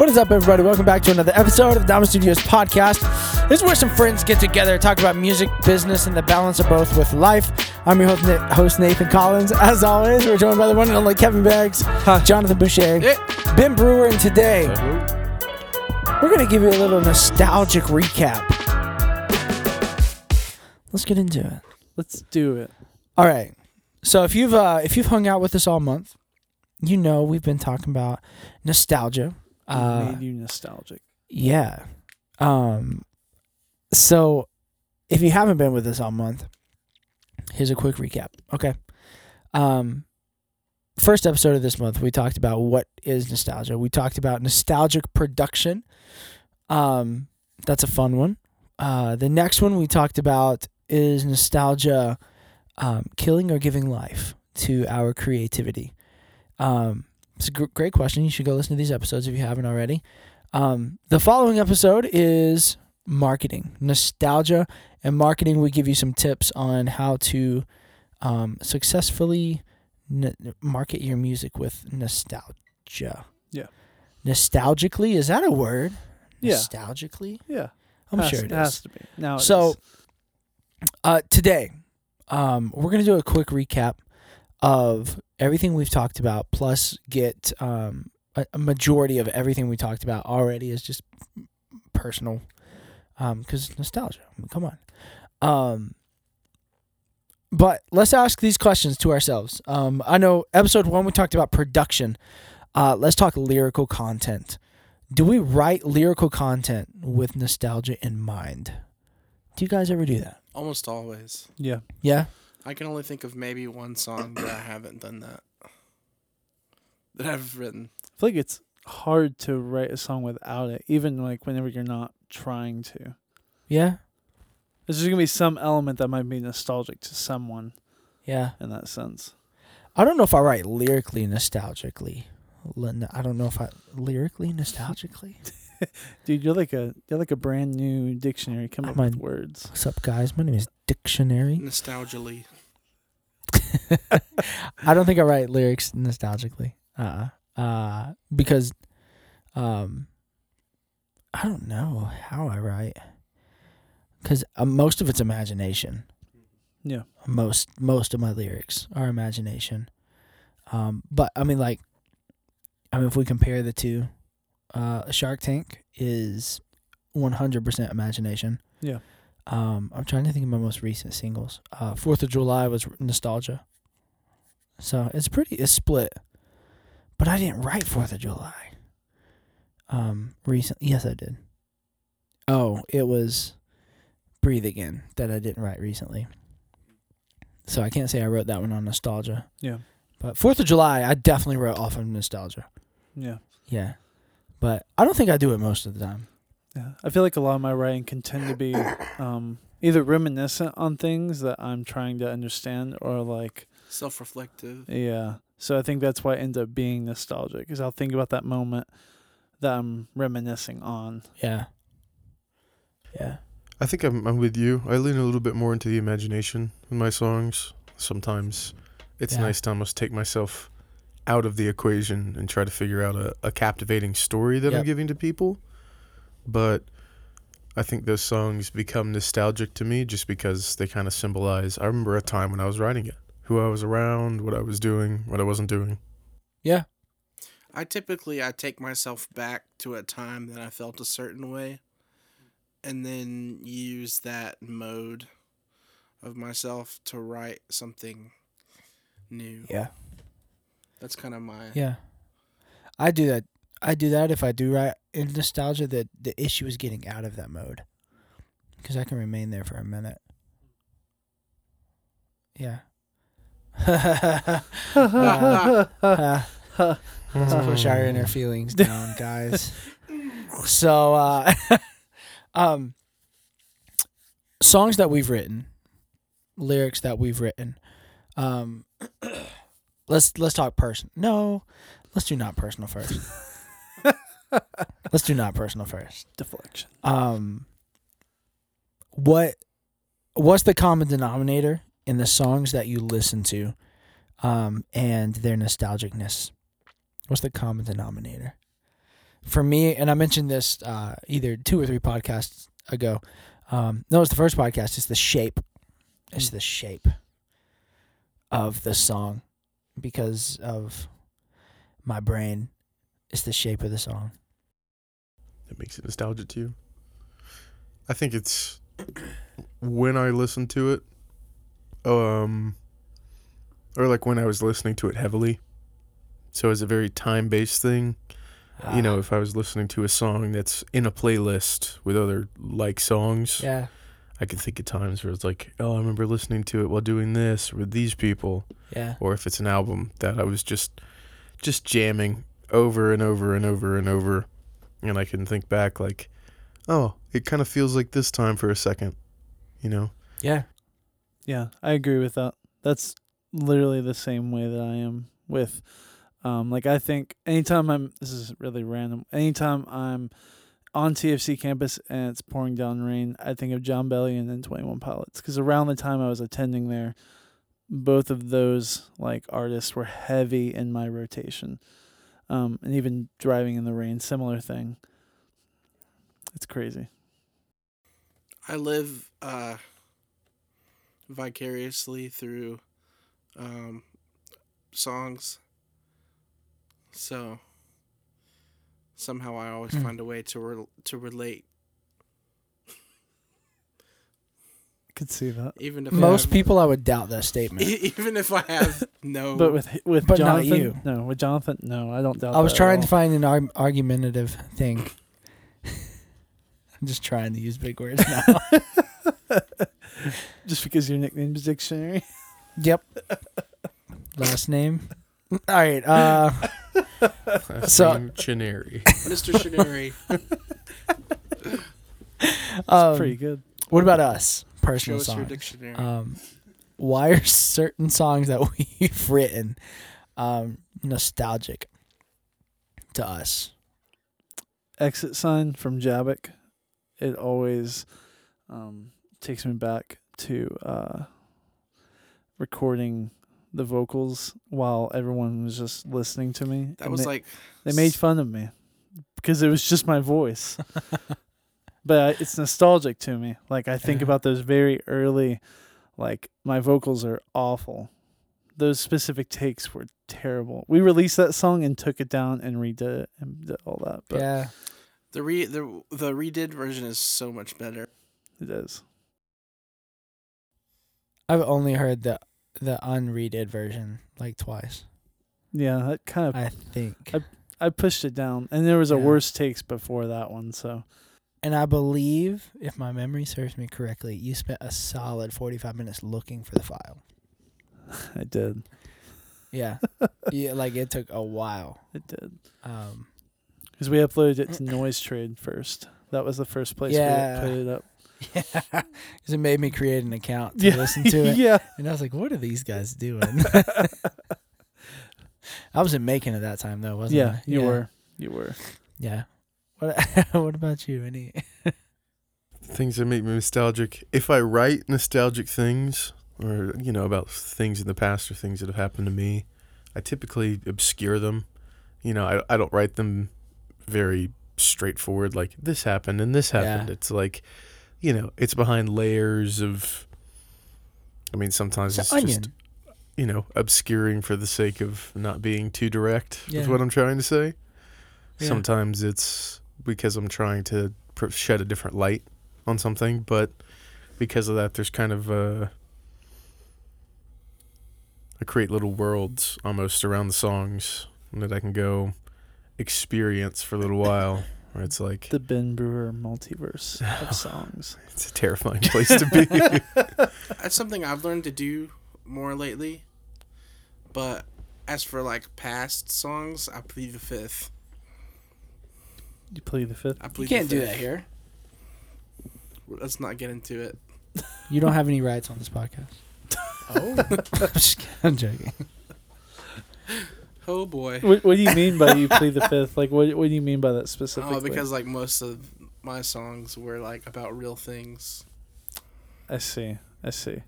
What is up, everybody? Welcome back to another episode of the Diamond Studios podcast. This is where some friends get together, talk about music, business, and the balance of both with life. I'm your host, Na- host Nathan Collins. As always, we're joined by the one and only Kevin Beggs, Jonathan Boucher, Ben Brewer, and today we're going to give you a little nostalgic recap. Let's get into it. Let's do it. All right. So if you've uh, if you've hung out with us all month, you know we've been talking about nostalgia. Uh, made you nostalgic. yeah. Um. So, if you haven't been with us all month, here's a quick recap. Okay. Um. First episode of this month, we talked about what is nostalgia. We talked about nostalgic production. Um, that's a fun one. Uh, the next one we talked about is nostalgia, um, killing or giving life to our creativity. Um, it's a gr- great question. You should go listen to these episodes if you haven't already. Um, the following episode is marketing, nostalgia, and marketing. We give you some tips on how to um, successfully n- market your music with nostalgia. Yeah. Nostalgically, is that a word? Yeah. Nostalgically? Yeah. I'm has, sure it has to be. Now So, uh, today, um, we're going to do a quick recap of everything we've talked about, plus get um, a, a majority of everything we talked about already is just personal, because nostalgia. I mean, come on. Um, but let's ask these questions to ourselves. Um, I know episode one we talked about production. Uh, let's talk lyrical content. Do we write lyrical content with nostalgia in mind? Do you guys ever do that? Almost always. yeah. Yeah. I can only think of maybe one song that I haven't done that. That I've written. I feel like it's hard to write a song without it, even like whenever you're not trying to. Yeah. There's just gonna be some element that might be nostalgic to someone Yeah. in that sense. I don't know if I write lyrically nostalgically. I don't know if I lyrically nostalgically. Dude, you're like a you're like a brand new dictionary coming up I'm with a- words. What's up, guys? My name is Dictionary. Nostalgically. I don't think I write lyrics nostalgically. Uh. Uh. Because, um, I don't know how I write. Because uh, most of it's imagination. Yeah. most most of my lyrics are imagination. Um, but I mean, like, I mean, if we compare the two, uh, Shark Tank is one hundred percent imagination. Yeah. Um, I'm trying to think of my most recent singles. Uh, Fourth of July was nostalgia. So it's pretty it's split, but I didn't write Fourth of July. Um, recent yes I did. Oh, it was Breathe Again that I didn't write recently. So I can't say I wrote that one on nostalgia. Yeah. But Fourth of July, I definitely wrote off of nostalgia. Yeah. Yeah. But I don't think I do it most of the time. Yeah. I feel like a lot of my writing can tend to be um either reminiscent on things that I'm trying to understand or like Self reflective. Yeah. So I think that's why it ends up being nostalgic because I'll think about that moment that I'm reminiscing on. Yeah. Yeah. I think I'm, I'm with you. I lean a little bit more into the imagination in my songs. Sometimes it's Yeah. nice to almost take myself out of the equation and try to figure out a, a captivating story that Yep. I'm giving to people. But I think those songs become nostalgic to me just because they kind of symbolize. I remember a time when I was writing it, who I was around, what I was doing, what I wasn't doing. Yeah. I typically I take myself back to a time that I felt a certain way and then use that mode of myself to write something new. Yeah. That's kind of my Yeah. I do that. I do that if I do right in nostalgia. That the issue is getting out of that mode, because I can remain there for a minute. Yeah. Let's push our inner feelings down, guys. so, uh, um, songs that we've written, lyrics that we've written. Um, let's let's talk person. No, let's do not personal first. let's do not personal first. Deflection. Um, what what's the common denominator in the songs that you listen to, um, and their nostalgicness? What's the common denominator? for me, and I mentioned this uh, either two or three podcasts ago. Um, no, it's the first podcast. It's the shape. It's the shape of the song because of my brain. It's the shape of the song. That makes it nostalgic to you. I think it's when I listen to it, um, or like when I was listening to it heavily. So it's a very time based thing. You know, Ah, if I was listening to a song that's in a playlist with other like songs, yeah, I can think of times where it's like, oh, I remember listening to it while doing this with these people, yeah, or if it's an album that I was just just jamming over and over and over and over, and I can think back like, oh, it kind of feels like this time for a second, you know. yeah. Yeah, I agree with that. That's literally the same way that I am with um like I think anytime I'm this is really random. Anytime I'm on TFC campus and it's pouring down rain, I think of Jon Bellion and then 21 Pilots cuz around the time I was attending there, both of those like artists were heavy in my rotation. Um and even driving in the rain similar thing. It's crazy. I live uh, vicariously through um, songs. So somehow I always Hmm. find a way to re- to relate, Could see that. even if Most I have, people, I would doubt that statement. even if I have no. But with with But not Jonathan, you. no, with Jonathan, no, I don't doubt. I was that at trying all. to find an arg- argumentative thing. I'm just trying to use big words now. Just because your nickname is dictionary. yep. Last name. All right. Uh, So- Same Chinary. Mr. Shinari, um, Pretty good. What about us? show Personal us your songs. dictionary. Um, why are certain songs that we've written um, nostalgic to us? Exit sign from Jabik. It always um, takes me back to uh, recording the vocals while everyone was just listening to me. that and was they, like they made fun of me because it was just my voice. but I, it's nostalgic to me. Like I think Yeah. about those very early, like my vocals are awful. Those specific takes were terrible. We released that song and took it down and redid it and did all that. But yeah. the re the the redid version is so much better. it is. I've only heard the the unredid version like twice. Yeah, that kind of. I, think I think. pushed it down, and there was a Yeah. worse takes before that one. So And I believe, if my memory serves me correctly, you spent a solid 45 minutes looking for the file. I did. Yeah. yeah, like it took a while. It did Um, because we uploaded it to Noise Trade first. That was the first place Yeah. we put it up. Yeah. 'Cause it made me create an account to Yeah. listen to it. yeah. And I was like, what are these guys doing? I was in Macon at that time, though, wasn't Yeah, I? you were. You were. Yeah. What, what about you? Any? things that make me nostalgic. If I write nostalgic things, or you know about things in the past or things that have happened to me, I typically obscure them. You know, I I don't write them very straightforward. Like this happened and this happened. Yeah. It's like, you know, it's behind layers of. I mean, sometimes It's it's, just you know obscuring for the sake of not being too direct. Yeah. Is what I'm trying to say. Yeah. Sometimes it's because I'm trying to pr- shed a different light on something, but because of that, there's kind of a. I create little worlds almost around the songs that I can go experience for a little while. Where it's like The Ben Brewer multiverse of songs. it's a terrifying place to be. That's something I've learned to do more lately. But as for like past songs, I plead the fifth. You play the fifth. I plead. You can't the do that here. Let's not get into it. You don't have any rights on this podcast. Oh, I'm, just kidding. I'm joking. Oh boy. What, what do you mean by you play the fifth? Like, what what do you mean by that oh, specifically? Oh, because like most of my songs were like about real things. I see. I see.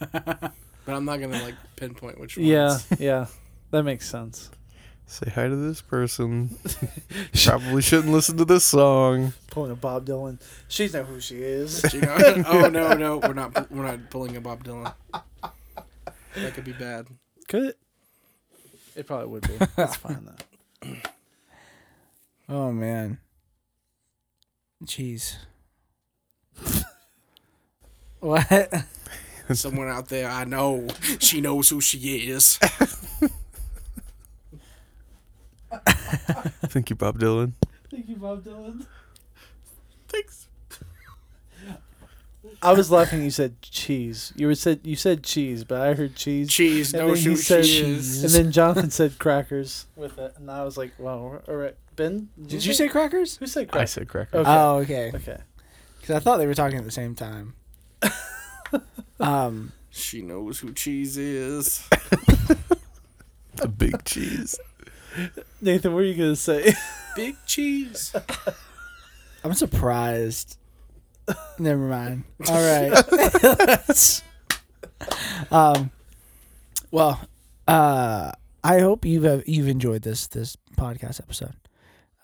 But I'm not gonna like pinpoint which ones. Yeah, yeah, that makes sense. Say hi to this person. Probably shouldn't listen to this song. Pulling a Bob Dylan. She's know who she is. Do you know- oh no, no, we're not. We're not pulling a Bob Dylan. That could be bad. Could it? It probably would be. That's fine though. Oh man. Jeez. what? Someone out there, I know, she knows who she is. Thank you, Bob Dylan. Thank you, Bob Dylan. Thanks. I was laughing. You said cheese. You were said you said cheese, but I heard cheese. Cheese And knows then who said she cheese. is. And then Jonathan said crackers with it, and I was like, "Wow, all right." Ben, Did you say crackers? who said crackers? I said crackers. Okay. Oh, okay. Okay. Because I thought they were talking at the same time. um, She knows who cheese is. The big cheese. Nathan, what are you gonna say? Big cheese. I'm surprised. Never mind. All right. um, well, uh, I hope you've uh, you've enjoyed this this podcast episode,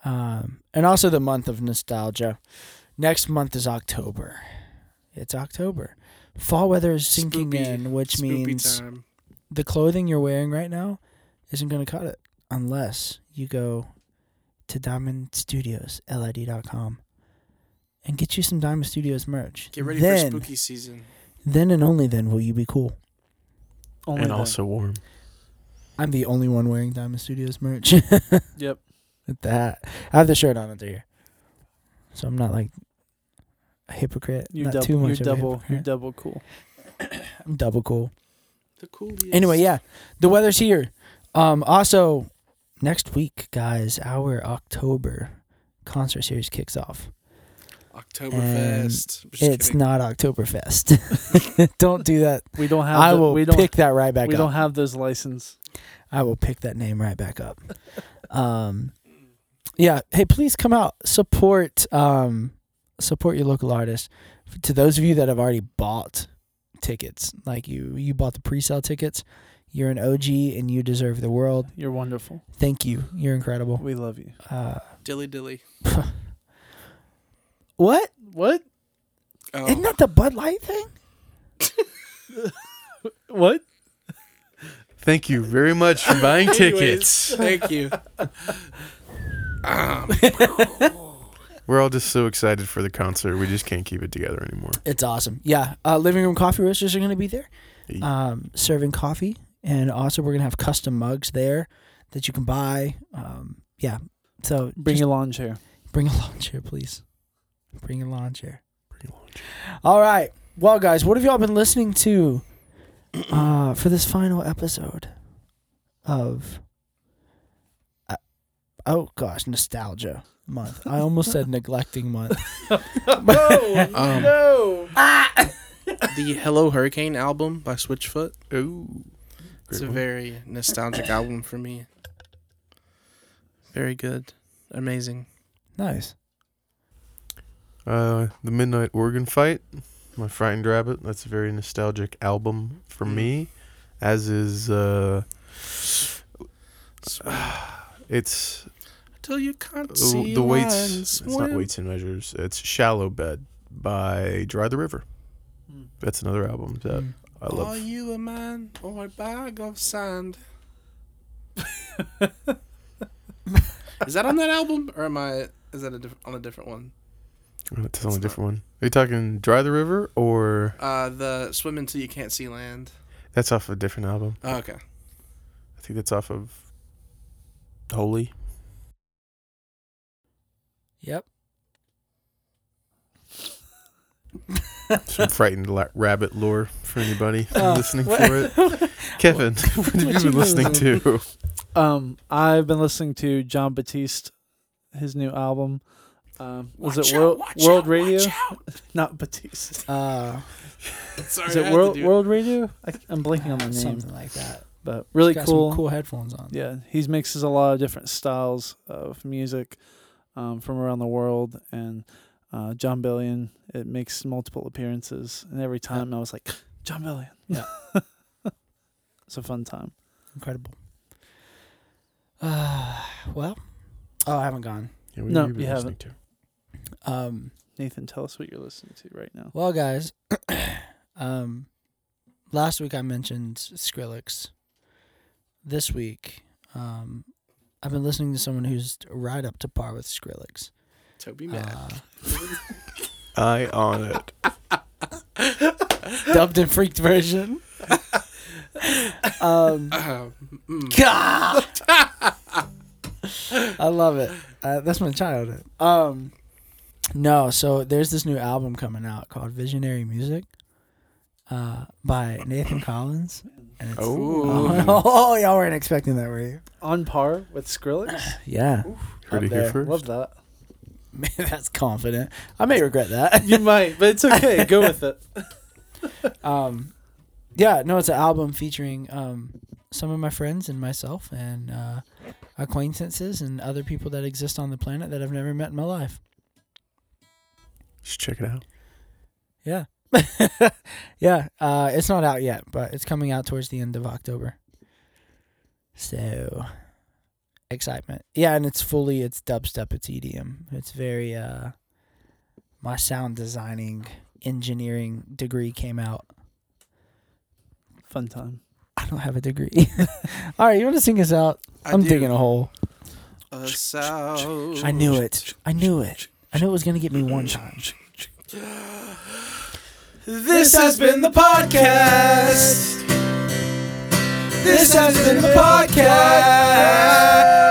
um, and also the month of nostalgia. Next month is October. It's October. Fall weather is sinking Spoopy- in, which means time. the clothing you're wearing right now isn't going to cut it unless you go to Diamond Studios, LID.com, and get you some Diamond Studios merch. Get ready then, for spooky season. Then and only then will you be cool. Only and then. also warm. I'm the only one wearing Diamond Studios merch. Yep. With that, I have the shirt on under here, so I'm not like a hypocrite. You not double. too much you're of a double. You're double cool. I'm double cool. The coolest. Anyway, yeah, the weather's here. Um, also, next week, guys, our October concert series kicks off. Oktoberfest. It's kidding. not Oktoberfest. don't do that. We don't have. I the, will we don't. pick that right back up. we up. don't have those license. I will pick that name right back up. um, yeah. Hey, please come out support. Um, support your local artist. To those of you that have already bought tickets, like you, you bought the pre-sale tickets. You're an OG and you deserve the world. You're wonderful. Thank you. You're incredible. We love you. Uh, dilly dilly. what? What? Oh, Isn't that the Bud Light thing? What? Thank you very much for buying tickets. Thank you. Um, We're all just so excited for the concert. We just can't keep it together anymore. It's awesome. Yeah. Uh, Living Room Coffee Roasters are going to be there. Um, serving coffee, and also we're gonna have custom mugs there that you can buy. Um, yeah, so Bring just your lawn chair. bring a lawn chair, please. Bring a lawn chair. Bring a lawn All right, well, guys, what have y'all been listening to uh, for this final episode of? Uh, oh gosh, nostalgia month. I almost said neglecting month. no, Um, no. the Hello Hurricane album by Switchfoot. Ooh. It's Great a very nostalgic album for me. Very good. Amazing. Nice. Uh, the Midnight Organ Fight, My Frightened Rabbit. That's a very nostalgic album for Mm. me. As is, uh, it's Till you can't see the weights. It's not weights and measures. It's Shallow Bed by Dry the River. Hmm. That's another album that Mm. I Are love. you a man or a bag of sand? Is that on that album, or am I? Is that a diff- on a different one? Oh, It's on a It's different one. Are you talking Dry the River or Uh, the swim until you can't see land. that's off a different album? Oh, okay. I think that's off of Holy. Yep. Some frightened la- rabbit lore for anybody Oh, listening what- for it. Kevin, what have you been listening listening to? Um, I've been listening to Jon Batiste, his new album. Um, was Watch it out, World watch World out, Radio? watch out. Not Batiste. Uh, Sorry, Is I it had to World do World Radio? I, I'm blanking on the name, something like that. but really Got cool. Some cool headphones on. Yeah, he mixes a lot of different styles of music um, from around the world, and uh, Jon Bellion. It makes multiple appearances, and every time I was like, Jon Bellion. Yeah. it's a fun time. Incredible. Uh, well, oh, I haven't gone. Yeah, what No, have you been you listening to? Um, Nathan, tell us what you're listening to right now. well, guys, um, last week I mentioned Skrillex. This week, um, I've been listening to someone who's right up to par with Skrillex. Toby Mac. Uh, I on it. dubbed and freaked version. um, Um, mm. God, I love it. Uh, that's my childhood. Um, no, so there's this new album coming out called Visionary Music, uh, by Nathan Collins. And it's, Ooh. oh, y'all weren't expecting that, were you? On par with Skrillex. Yeah, Heard Up it here first. Love that. man, that's confident. I may regret that. You might, but it's okay. Go with it. um, yeah, no, it's an album featuring um, some of my friends and myself and uh, acquaintances and other people that exist on the planet that I've never met in my life. You should check it out. Yeah. yeah. Uh, it's not out yet, but it's coming out towards the end of October. So excitement. Yeah, and it's fully it's dubstep, it's EDM. It's very uh my sound designing engineering degree came out. Fun time. I don't have a degree. All right, you want to sing us out? I I'm do. digging a hole. A south. I knew it. I knew it. I knew it was gonna get me one time. This has been the podcast. This has been the podcast.